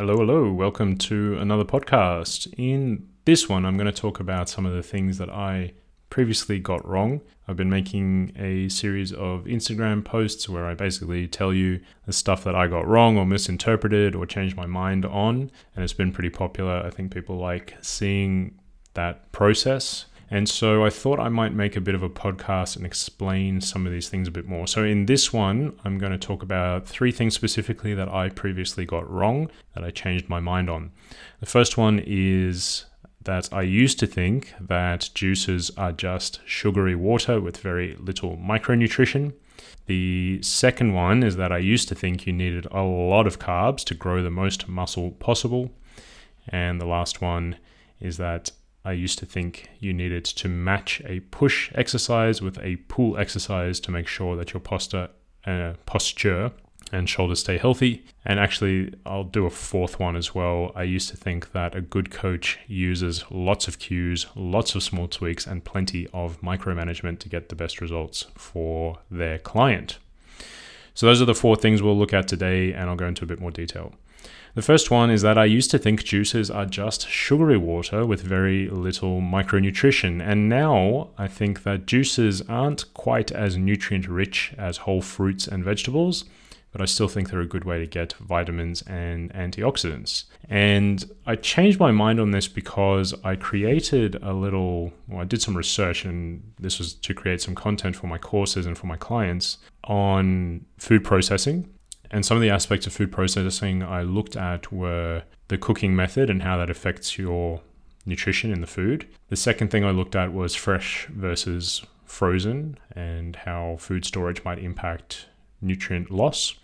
Hello, hello. Welcome to another podcast. In this one, I'm going to talk about some of the things that I previously got wrong. I've been making a series of Instagram posts where I basically tell you the stuff that I got wrong or misinterpreted or changed my mind on, and it's been pretty popular. I think people like seeing that process. And so I thought I might make a bit of a podcast and explain some of these things a bit more. So, in this one, I'm going to talk about three things specifically that I previously got wrong that I changed my mind on. The first one is that I used to think that juices are just sugary water with very little micronutrition. The second one is that I used to think you needed a lot of carbs to grow the most muscle possible. And the last one is that I used to think you needed to match a push exercise with a pull exercise to make sure that your posture, uh, posture and shoulders stay healthy. And actually, I'll do a fourth one as well. I used to think that a good coach uses lots of cues, lots of small tweaks, and plenty of micromanagement to get the best results for their client. So, those are the four things we'll look at today, and I'll go into a bit more detail. The first one is that I used to think juices are just sugary water with very little micronutrition, and now I think that juices aren't quite as nutrient rich as whole fruits and vegetables but I still think they're a good way to get vitamins and antioxidants. And I changed my mind on this because I created a little, well, I did some research, and this was to create some content for my courses and for my clients on food processing. And some of the aspects of food processing I looked at were the cooking method and how that affects your nutrition in the food. The second thing I looked at was fresh versus frozen and how food storage might impact nutrient loss.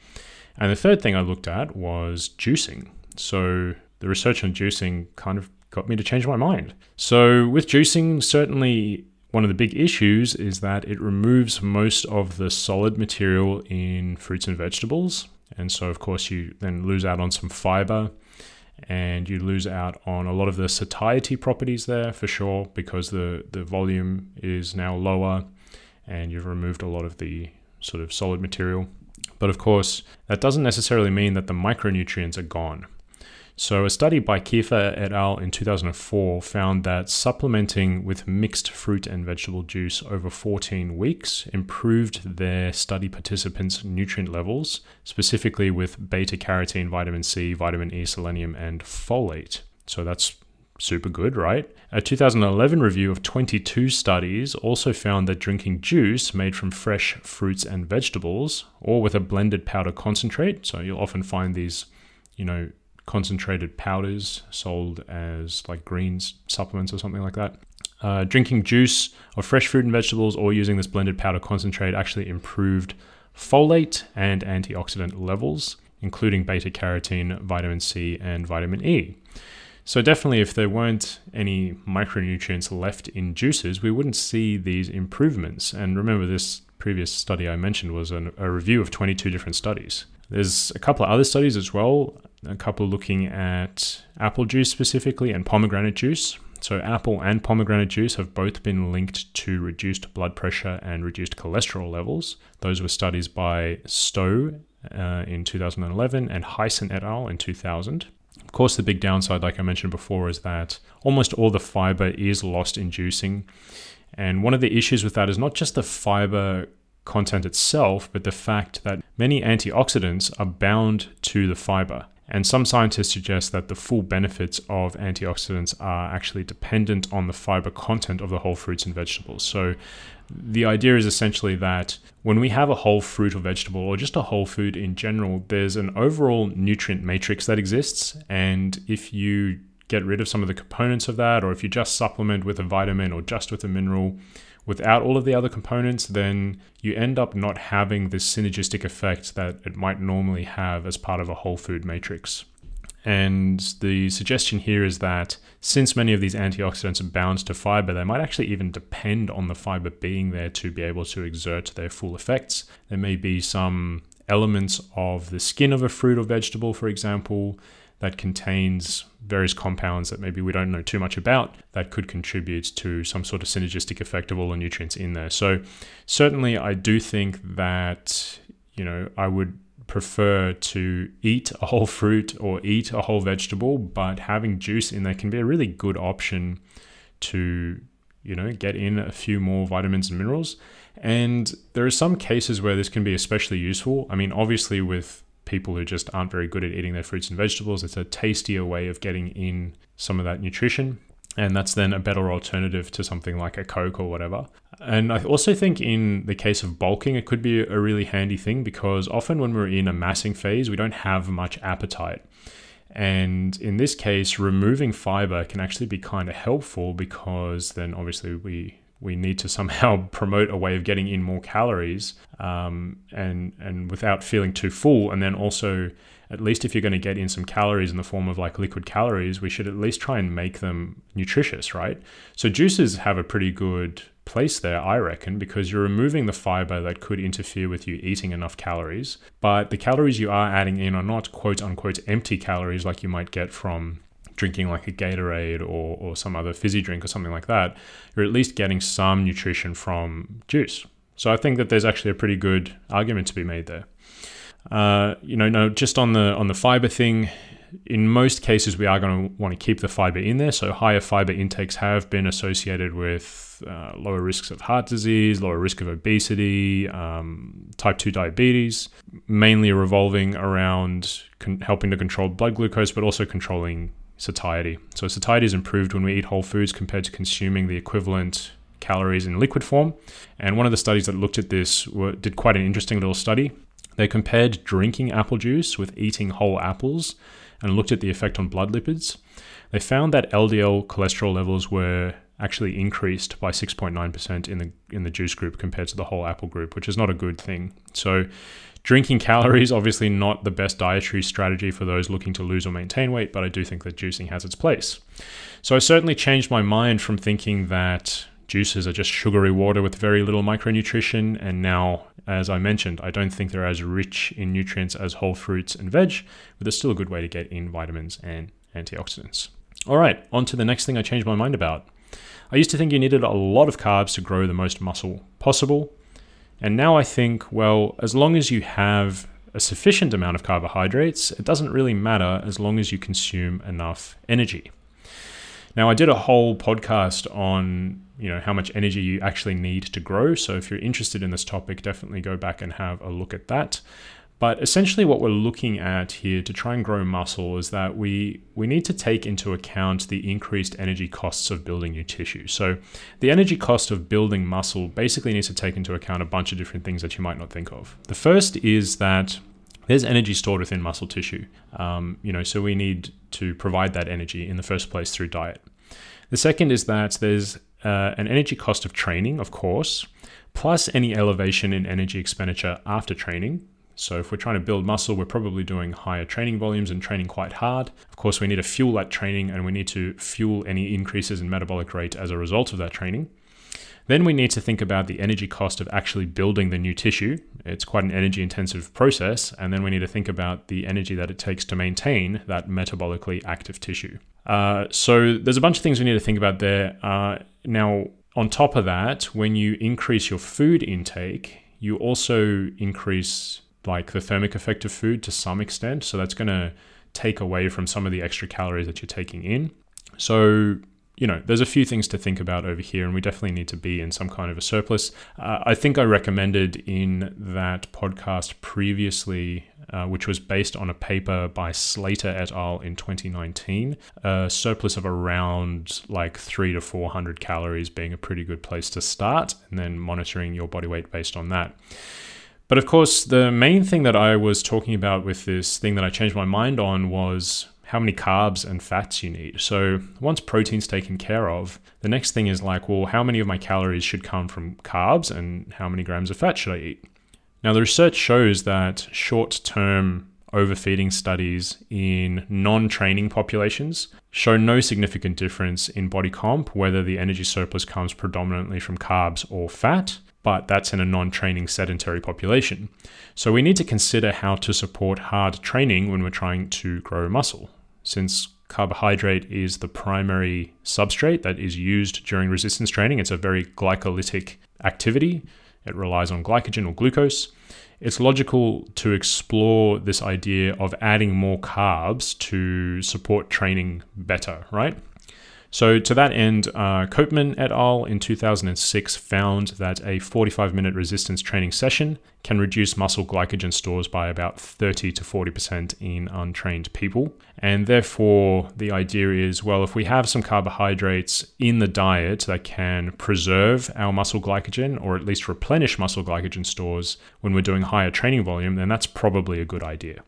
And the third thing I looked at was juicing. So the research on juicing kind of got me to change my mind. So with juicing, certainly one of the big issues is that it removes most of the solid material in fruits and vegetables. And so, of course, you then lose out on some fiber and you lose out on a lot of the satiety properties there for sure because the, the volume is now lower and you've removed a lot of the sort of solid material. But of course, that doesn't necessarily mean that the micronutrients are gone. So, a study by Kiefer et al. in 2004 found that supplementing with mixed fruit and vegetable juice over 14 weeks improved their study participants' nutrient levels, specifically with beta carotene, vitamin C, vitamin E, selenium, and folate. So, that's super good, right? A 2011 review of 22 studies also found that drinking juice made from fresh fruits and vegetables or with a blended powder concentrate, so you'll often find these, you know, concentrated powders sold as like greens supplements or something like that. Uh, drinking juice of fresh fruit and vegetables or using this blended powder concentrate actually improved folate and antioxidant levels, including beta carotene, vitamin C, and vitamin E. So, definitely, if there weren't any micronutrients left in juices, we wouldn't see these improvements. And remember, this previous study I mentioned was an, a review of 22 different studies. There's a couple of other studies as well, a couple looking at apple juice specifically and pomegranate juice. So, apple and pomegranate juice have both been linked to reduced blood pressure and reduced cholesterol levels. Those were studies by Stowe uh, in 2011 and Hyson et al. in 2000. Of course, the big downside, like I mentioned before, is that almost all the fiber is lost in juicing. And one of the issues with that is not just the fiber content itself, but the fact that many antioxidants are bound to the fiber. And some scientists suggest that the full benefits of antioxidants are actually dependent on the fiber content of the whole fruits and vegetables. So the idea is essentially that when we have a whole fruit or vegetable or just a whole food in general, there's an overall nutrient matrix that exists. And if you get rid of some of the components of that, or if you just supplement with a vitamin or just with a mineral without all of the other components, then you end up not having this synergistic effect that it might normally have as part of a whole food matrix. And the suggestion here is that since many of these antioxidants are bound to fiber, they might actually even depend on the fiber being there to be able to exert their full effects. There may be some elements of the skin of a fruit or vegetable, for example, that contains various compounds that maybe we don't know too much about that could contribute to some sort of synergistic effect of all the nutrients in there. So, certainly, I do think that, you know, I would prefer to eat a whole fruit or eat a whole vegetable, but having juice in there can be a really good option to, you know, get in a few more vitamins and minerals. And there are some cases where this can be especially useful. I mean, obviously, with people who just aren't very good at eating their fruits and vegetables, it's a tastier way of getting in some of that nutrition and that's then a better alternative to something like a Coke or whatever. And I also think in the case of bulking, it could be a really handy thing because often when we're in a massing phase, we don't have much appetite. And in this case, removing fiber can actually be kind of helpful because then obviously we we need to somehow promote a way of getting in more calories um, and and without feeling too full, and then also at least if you're going to get in some calories in the form of like liquid calories, we should at least try and make them nutritious, right? So juices have a pretty good place there, I reckon, because you're removing the fiber that could interfere with you eating enough calories. But the calories you are adding in are not quote unquote empty calories like you might get from drinking like a Gatorade or, or some other fizzy drink or something like that. You're at least getting some nutrition from juice. So I think that there's actually a pretty good argument to be made there. Uh, you know, no, just on the on the fiber thing, in most cases we are going to want to keep the fiber in there. So higher fiber intakes have been associated with uh, lower risks of heart disease, lower risk of obesity, um, type two diabetes, mainly revolving around con- helping to control blood glucose, but also controlling satiety. So satiety is improved when we eat whole foods compared to consuming the equivalent calories in liquid form. And one of the studies that looked at this were, did quite an interesting little study. They compared drinking apple juice with eating whole apples and looked at the effect on blood lipids. They found that LDL cholesterol levels were actually increased by 6.9% in the in the juice group compared to the whole apple group, which is not a good thing. So drinking calories obviously not the best dietary strategy for those looking to lose or maintain weight, but I do think that juicing has its place. So I certainly changed my mind from thinking that juices are just sugary water with very little micronutrition. And now, as I mentioned, I don't think they're as rich in nutrients as whole fruits and veg, but they're still a good way to get in vitamins and antioxidants. All right, on to the next thing I changed my mind about. I used to think you needed a lot of carbs to grow the most muscle possible. And now I think, well, as long as you have a sufficient amount of carbohydrates, it doesn't really matter as long as you consume enough energy. Now, I did a whole podcast on you know how much energy you actually need to grow. So if you're interested in this topic, definitely go back and have a look at that. But essentially, what we're looking at here to try and grow muscle is that we we need to take into account the increased energy costs of building new tissue. So, the energy cost of building muscle basically needs to take into account a bunch of different things that you might not think of. The first is that there's energy stored within muscle tissue. Um, you know, so we need to provide that energy in the first place through diet. The second is that there's uh, an energy cost of training, of course, plus any elevation in energy expenditure after training. So, if we're trying to build muscle, we're probably doing higher training volumes and training quite hard. Of course, we need to fuel that training and we need to fuel any increases in metabolic rate as a result of that training. Then we need to think about the energy cost of actually building the new tissue. It's quite an energy intensive process. And then we need to think about the energy that it takes to maintain that metabolically active tissue. Uh, so there's a bunch of things we need to think about there. Uh, now, on top of that, when you increase your food intake, you also increase like the thermic effect of food to some extent. So that's going to take away from some of the extra calories that you're taking in. So you know, there's a few things to think about over here, and we definitely need to be in some kind of a surplus. Uh, I think I recommended in that podcast previously, uh, which was based on a paper by Slater et al. in 2019, a surplus of around like three to 400 calories being a pretty good place to start, and then monitoring your body weight based on that. But of course, the main thing that I was talking about with this thing that I changed my mind on was how many carbs and fats you need. So once protein's taken care of, the next thing is like, well, how many of my calories should come from carbs and how many grams of fat should I eat? Now, the research shows that short term overfeeding studies in non training populations show no significant difference in body comp, whether the energy surplus comes predominantly from carbs or fat but that's in a non training sedentary population. So we need to consider how to support hard training when we're trying to grow muscle. Since carbohydrate is the primary substrate that is used during resistance training, it's a very glycolytic activity. it relies on glycogen or glucose. It's logical to explore this idea of adding more carbs to support training better, right? So, to that end, uh, et al. in 2006 found that a 45 minute resistance training session can reduce muscle glycogen stores by about 30 to 40% in untrained people. And therefore, the idea is well, if we have some carbohydrates in the diet that can preserve our muscle glycogen or at least replenish muscle glycogen stores when we're doing higher training volume, then that's probably a good idea.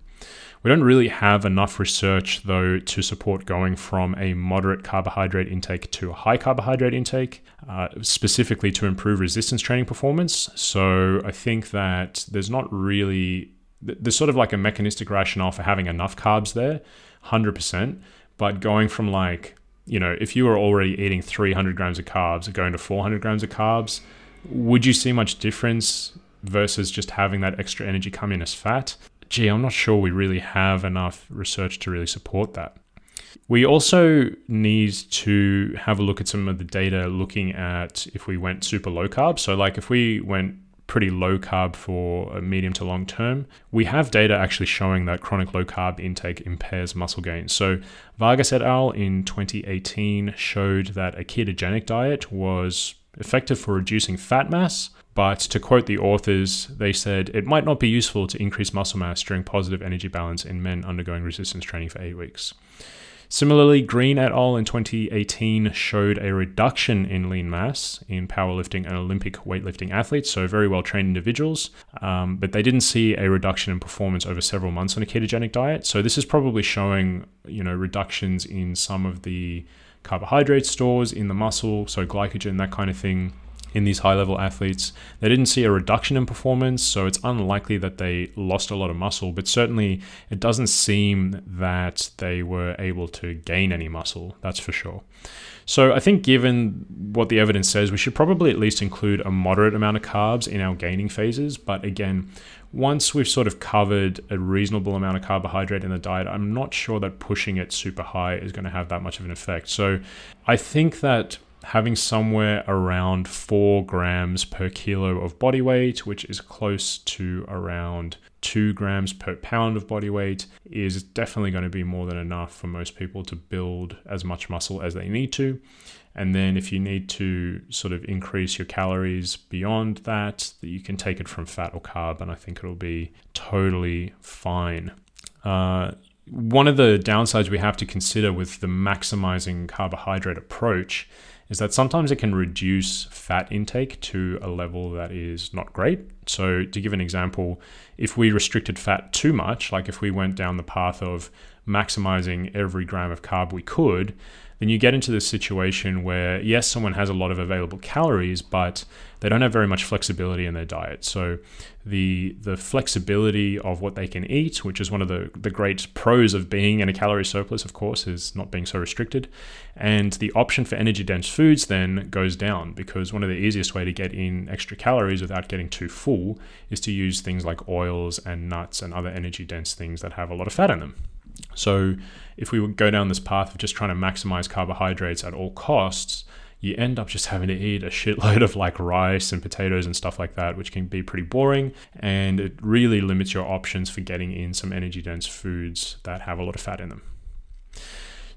We don't really have enough research, though, to support going from a moderate carbohydrate intake to a high carbohydrate intake, uh, specifically to improve resistance training performance. So I think that there's not really, there's sort of like a mechanistic rationale for having enough carbs there, 100%. But going from like, you know, if you were already eating 300 grams of carbs, going to 400 grams of carbs, would you see much difference versus just having that extra energy come in as fat? Gee, I'm not sure we really have enough research to really support that. We also need to have a look at some of the data looking at if we went super low carb. So, like if we went pretty low carb for a medium to long term, we have data actually showing that chronic low carb intake impairs muscle gain. So, Vargas et al. in 2018 showed that a ketogenic diet was effective for reducing fat mass but to quote the authors, they said it might not be useful to increase muscle mass during positive energy balance in men undergoing resistance training for eight weeks. Similarly, Greene et al. in 2018 showed a reduction in lean mass in powerlifting and Olympic weightlifting athletes, so very well trained individuals, um, but they didn't see a reduction in performance over several months on a ketogenic diet. So this is probably showing, you know, reductions in some of the carbohydrate stores in the muscle, so glycogen, that kind of thing in these high level athletes. They didn't see a reduction in performance, so it's unlikely that they lost a lot of muscle, but certainly it doesn't seem that they were able to gain any muscle, that's for sure. So I think given what the evidence says, we should probably at least include a moderate amount of carbs in our gaining phases, but again, once we've sort of covered a reasonable amount of carbohydrate in the diet, I'm not sure that pushing it super high is going to have that much of an effect. So I think that having somewhere around four grams per kilo of body weight, which is close to around two grams per pound of body weight, is definitely going to be more than enough for most people to build as much muscle as they need to. And then if you need to sort of increase your calories beyond that, that you can take it from fat or carb, and I think it'll be totally fine. Uh, one of the downsides we have to consider with the maximizing carbohydrate approach is that sometimes it can reduce fat intake to a level that is not great. So, to give an example, if we restricted fat too much, like if we went down the path of maximizing every gram of carb we could, then you get into this situation where, yes, someone has a lot of available calories, but they don't have very much flexibility in their diet. So the the flexibility of what they can eat, which is one of the, the great pros of being in a calorie surplus, of course, is not being so restricted. And the option for energy dense foods then goes down because one of the easiest way to get in extra calories without getting too full is to use things like oils and nuts and other energy dense things that have a lot of fat in them. So, if we go down this path of just trying to maximize carbohydrates at all costs, you end up just having to eat a shitload of like rice and potatoes and stuff like that, which can be pretty boring. And it really limits your options for getting in some energy dense foods that have a lot of fat in them.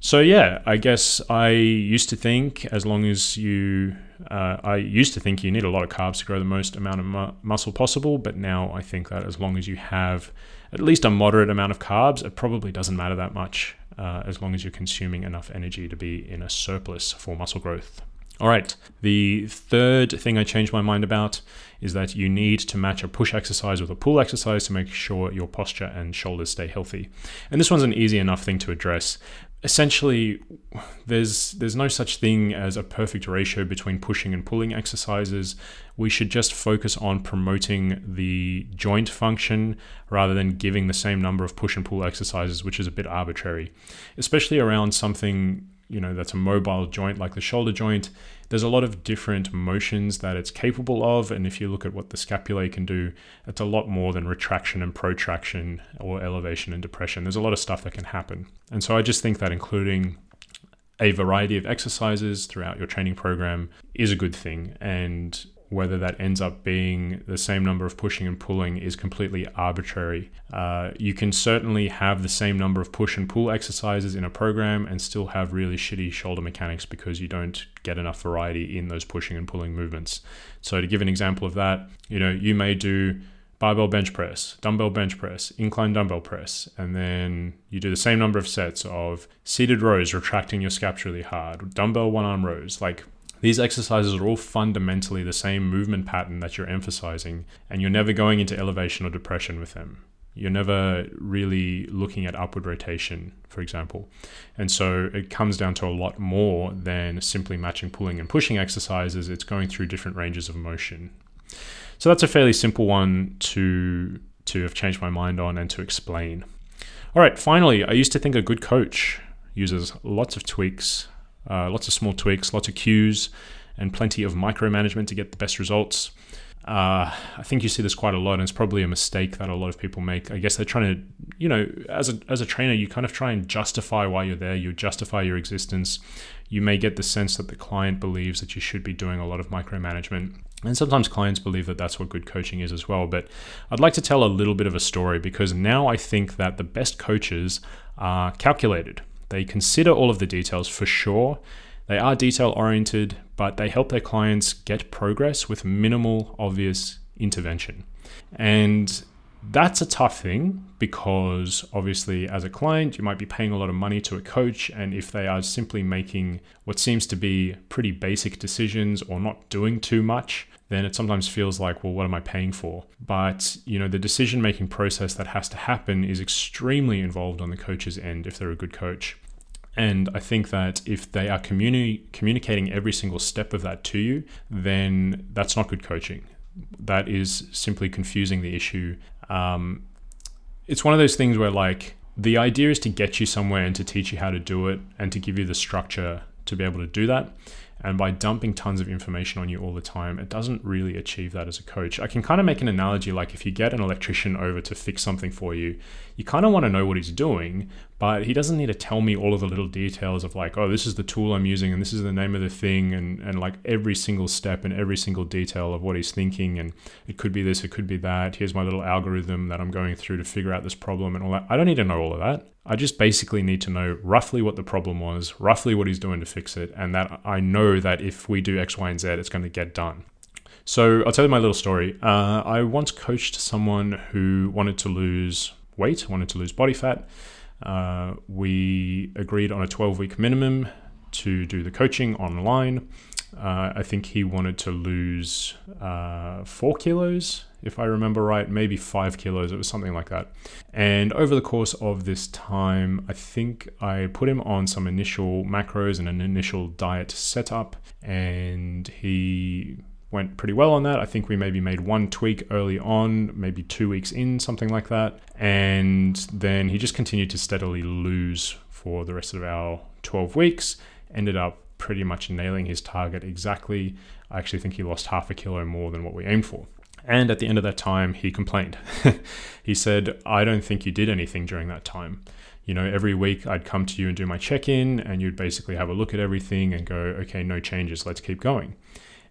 So, yeah, I guess I used to think as long as you, uh, I used to think you need a lot of carbs to grow the most amount of mu- muscle possible, but now I think that as long as you have at least a moderate amount of carbs, it probably doesn't matter that much uh, as long as you're consuming enough energy to be in a surplus for muscle growth. All right, the third thing I changed my mind about is that you need to match a push exercise with a pull exercise to make sure your posture and shoulders stay healthy. And this one's an easy enough thing to address essentially there's there's no such thing as a perfect ratio between pushing and pulling exercises. We should just focus on promoting the joint function rather than giving the same number of push and pull exercises which is a bit arbitrary especially around something you know that's a mobile joint like the shoulder joint. There's a lot of different motions that it's capable of and if you look at what the scapulae can do it's a lot more than retraction and protraction or elevation and depression. There's a lot of stuff that can happen. And so i just think that including a variety of exercises throughout your training program is a good thing. And whether that ends up being the same number of pushing and pulling is completely arbitrary. Uh, you can certainly have the same number of push and pull exercises in a program and still have really shitty shoulder mechanics because you don't get enough variety in those pushing and pulling movements. So, to give an example of that, you know, you may do barbell bench press, dumbbell bench press, incline dumbbell press, and then you do the same number of sets of seated rows, retracting your scaps really hard, dumbbell one arm rows. Like these exercises are all fundamentally the same movement pattern that you're emphasizing, and you're never going into elevation or depression with them. You're never really looking at upward rotation, for example. And so it comes down to a lot more than simply matching pulling and pushing exercises. It's going through different ranges of motion. So that's a fairly simple one to to have changed my mind on and to explain. All right, finally, I used to think a good coach uses lots of tweaks uh, lots of small tweaks, lots of cues, and plenty of micromanagement to get the best results. Uh, I think you see this quite a lot, and it's probably a mistake that a lot of people make. I guess they're trying to, you know, as a as a trainer, you kind of try and justify why you're there. You justify your existence. You may get the sense that the client believes that you should be doing a lot of micromanagement. And sometimes clients believe that that's what good coaching is as well. But I'd like to tell a little bit of a story because now I think that the best coaches are calculated. They consider all of the details for sure. They are detail oriented, but they help their clients get progress with minimal obvious intervention. And that's a tough thing because obviously, as a client, you might be paying a lot of money to a coach, and if they are simply making what seems to be pretty basic decisions or not doing too much, then it sometimes feels like, well, what am I paying for? But, you know, the decision making process that has to happen is extremely involved on the coach's end if they're a good coach. And I think that if they are communi- communicating every single step of that to you, then that's not good coaching. That is simply confusing the issue. Um, it's one of those things where, like, the idea is to get you somewhere and to teach you how to do it and to give you the structure to be able to do that. And by dumping tons of information on you all the time, it doesn't really achieve that as a coach. I can kind of make an analogy like if you get an electrician over to fix something for you, you kind of want to know what he's doing, but he doesn't need to tell me all of the little details of like, oh, this is the tool I'm using and this is the name of the thing and, and like every single step and every single detail of what he's thinking. And it could be this, it could be that. Here's my little algorithm that I'm going through to figure out this problem and all that. I don't need to know all of that. I just basically need to know roughly what the problem was, roughly what he's doing to fix it, and that I know that if we do X, Y, and Z, it's going to get done. So I'll tell you my little story. Uh, I once coached someone who wanted to lose weight, wanted to lose body fat. Uh, we agreed on a 12 week minimum to do the coaching online. Uh, I think he wanted to lose uh, four kilos, if I remember right, maybe five kilos. It was something like that. And over the course of this time, I think I put him on some initial macros and an initial diet setup, and he went pretty well on that. I think we maybe made one tweak early on, maybe two weeks in, something like that. And then he just continued to steadily lose for the rest of our 12 weeks. Ended up pretty much nailing his target exactly. I actually think he lost half a kilo more than what we aimed for. And at the end of that time, he complained. he said, I don't think you did anything during that time. You know, every week I'd come to you and do my check in, and you'd basically have a look at everything and go, okay, no changes, let's keep going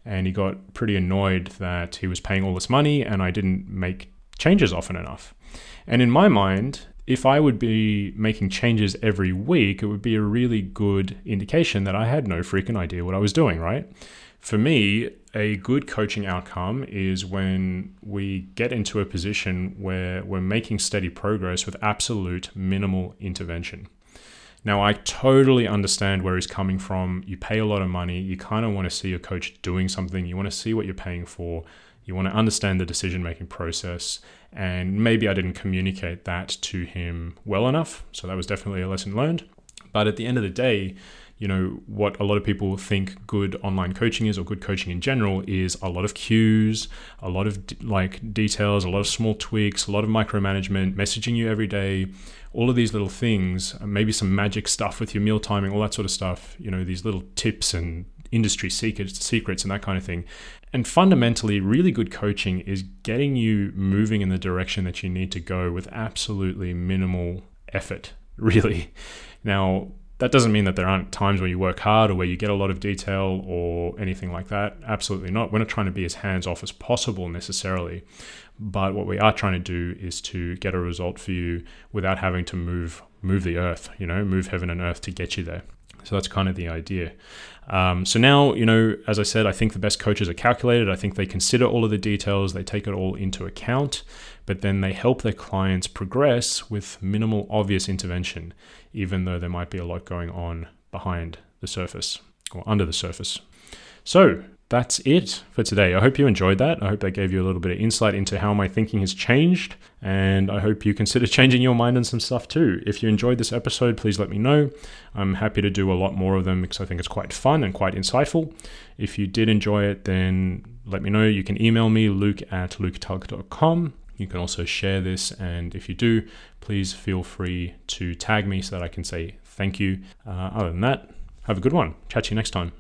and he got pretty annoyed that he was paying all this money and I didn't make changes often enough. And in my mind, if I would be making changes every week, it would be a really good indication that I had no freaking idea what I was doing, right? For me, a good coaching outcome is when we get into a position where we're making steady progress with absolute minimal intervention. Now, I totally understand where he's coming from. You pay a lot of money. You kind of want to see your coach doing something. You want to see what you're paying for. You want to understand the decision making process. And maybe I didn't communicate that to him well enough. So that was definitely a lesson learned. But at the end of the day, you know, what a lot of people think good online coaching is, or good coaching in general, is a lot of cues, a lot of like details, a lot of small tweaks, a lot of micromanagement, messaging you every day, all of these little things, maybe some magic stuff with your meal timing, all that sort of stuff, you know, these little tips and industry secrets, secrets and that kind of thing. And fundamentally, really good coaching is getting you moving in the direction that you need to go with absolutely minimal effort, really. Now, that doesn't mean that there aren't times where you work hard or where you get a lot of detail or anything like that. Absolutely not. We're not trying to be as hands off as possible necessarily. But what we are trying to do is to get a result for you without having to move move the earth, you know, move heaven and earth to get you there. So that's kind of the idea. Um, so now, you know, as I said, I think the best coaches are calculated. I think they consider all of the details, they take it all into account, but then they help their clients progress with minimal obvious intervention, even though there might be a lot going on behind the surface or under the surface. So, that's it for today. I hope you enjoyed that. I hope that gave you a little bit of insight into how my thinking has changed. And I hope you consider changing your mind on some stuff too. If you enjoyed this episode, please let me know. I'm happy to do a lot more of them because I think it's quite fun and quite insightful. If you did enjoy it, then let me know. You can email me, luke at luketug.com. You can also share this. And if you do, please feel free to tag me so that I can say thank you. Uh, other than that, have a good one. Catch you next time.